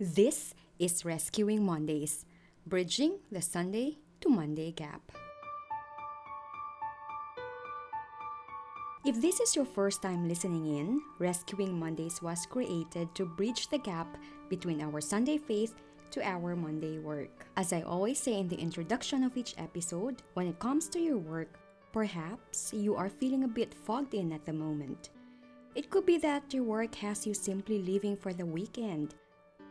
This is Rescuing Mondays, bridging the Sunday to Monday gap. If this is your first time listening in, Rescuing Mondays was created to bridge the gap between our Sunday faith to our Monday work. As I always say in the introduction of each episode, when it comes to your work, perhaps you are feeling a bit fogged in at the moment. It could be that your work has you simply leaving for the weekend.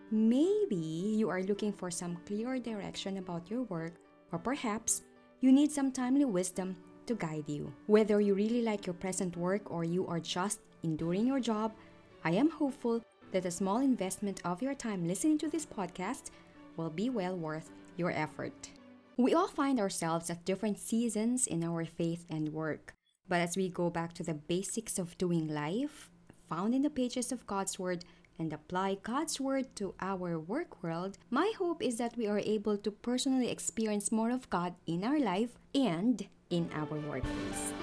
Maybe you are looking for some clear direction about your work, or perhaps you need some timely wisdom to guide you. Whether you really like your present work or you are just enduring your job, I am hopeful that a small investment of your time listening to this podcast will be well worth your effort. We all find ourselves at different seasons in our faith and work. But as we go back to the basics of doing life, found in the pages of God's Word, and apply God's Word to our work world, my hope is that we are able to personally experience more of God in our life and in our workplace.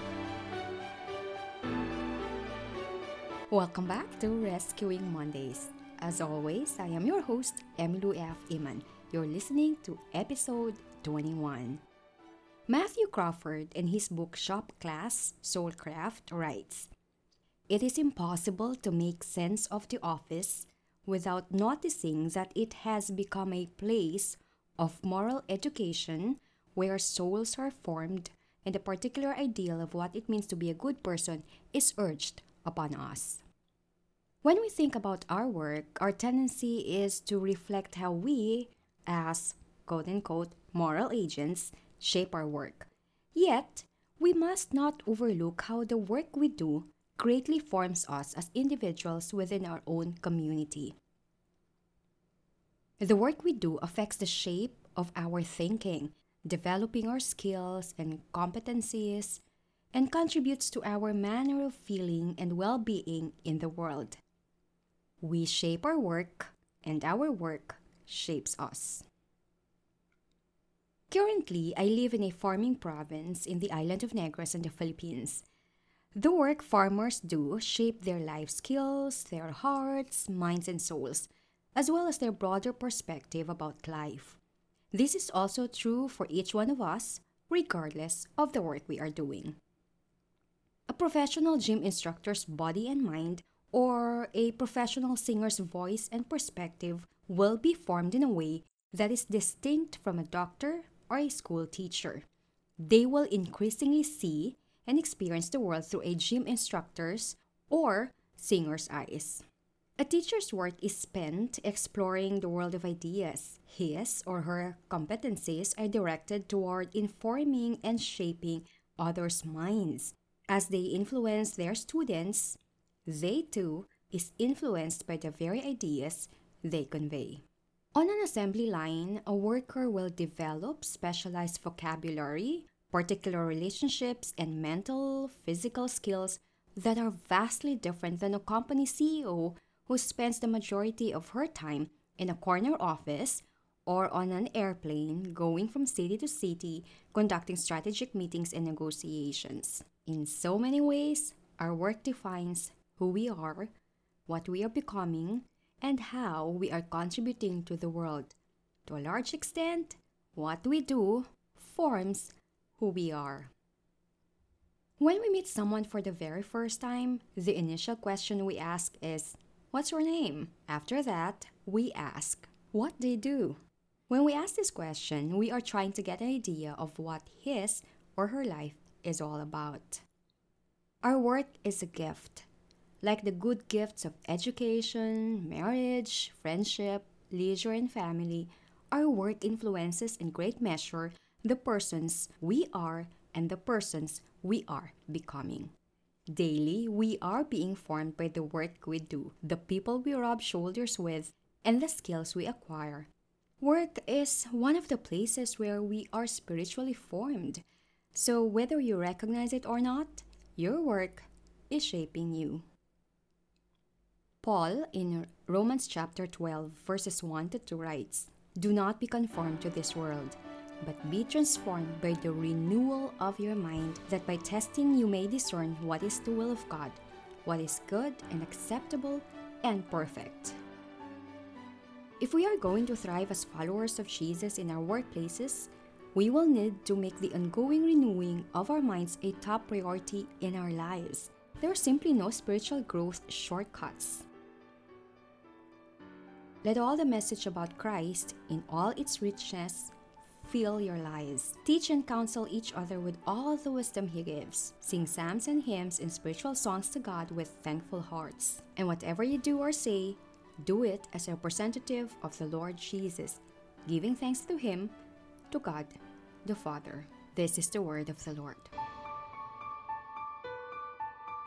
Welcome back to Rescuing Mondays. As always, I am your host, Emilu F. Iman. You're listening to episode 21. Matthew Crawford, in his book Shop Class Soulcraft, writes It is impossible to make sense of the office without noticing that it has become a place of moral education where souls are formed and a particular ideal of what it means to be a good person is urged upon us. When we think about our work, our tendency is to reflect how we, as quote unquote moral agents, shape our work. Yet, we must not overlook how the work we do greatly forms us as individuals within our own community. The work we do affects the shape of our thinking, developing our skills and competencies, and contributes to our manner of feeling and well being in the world. We shape our work, and our work shapes us. Currently, I live in a farming province in the island of Negros in the Philippines. The work farmers do shape their life skills, their hearts, minds, and souls, as well as their broader perspective about life. This is also true for each one of us, regardless of the work we are doing. A professional gym instructor's body and mind, or a professional singer's voice and perspective, will be formed in a way that is distinct from a doctor, or a school teacher. They will increasingly see and experience the world through a gym instructor's or singer's eyes. A teacher's work is spent exploring the world of ideas. His or her competencies are directed toward informing and shaping others' minds. As they influence their students, they too is influenced by the very ideas they convey. On an assembly line, a worker will develop specialized vocabulary, particular relationships, and mental, physical skills that are vastly different than a company CEO who spends the majority of her time in a corner office or on an airplane going from city to city conducting strategic meetings and negotiations. In so many ways, our work defines who we are, what we are becoming, and how we are contributing to the world. To a large extent, what we do forms who we are. When we meet someone for the very first time, the initial question we ask is, What's your name? After that, we ask, What do they do? When we ask this question, we are trying to get an idea of what his or her life is all about. Our work is a gift like the good gifts of education, marriage, friendship, leisure, and family, our work influences in great measure the persons we are and the persons we are becoming. Daily, we are being formed by the work we do, the people we rub shoulders with, and the skills we acquire. Work is one of the places where we are spiritually formed. So, whether you recognize it or not, your work is shaping you. Paul, in Romans chapter 12, verses 1 to 2, writes Do not be conformed to this world, but be transformed by the renewal of your mind, that by testing you may discern what is the will of God, what is good and acceptable and perfect. If we are going to thrive as followers of Jesus in our workplaces, we will need to make the ongoing renewing of our minds a top priority in our lives. There are simply no spiritual growth shortcuts. Let all the message about Christ, in all its richness, fill your lives. Teach and counsel each other with all the wisdom He gives. Sing psalms and hymns and spiritual songs to God with thankful hearts. And whatever you do or say, do it as a representative of the Lord Jesus, giving thanks to Him, to God, the Father. This is the word of the Lord.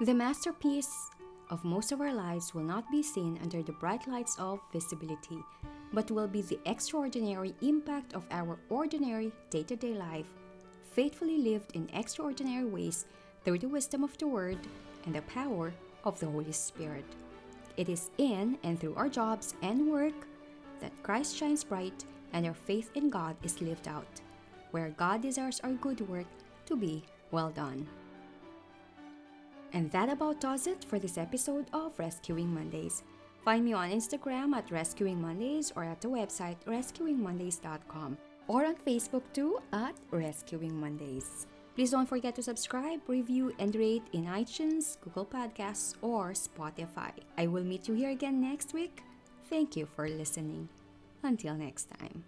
The masterpiece of most of our lives will not be seen under the bright lights of visibility, but will be the extraordinary impact of our ordinary day to day life, faithfully lived in extraordinary ways through the wisdom of the Word and the power of the Holy Spirit. It is in and through our jobs and work that Christ shines bright and our faith in God is lived out, where God desires our good work to be well done. And that about does it for this episode of Rescuing Mondays. Find me on Instagram at Rescuing Mondays or at the website rescuingmondays.com or on Facebook too at Rescuing Mondays. Please don't forget to subscribe, review, and rate in iTunes, Google Podcasts, or Spotify. I will meet you here again next week. Thank you for listening. Until next time.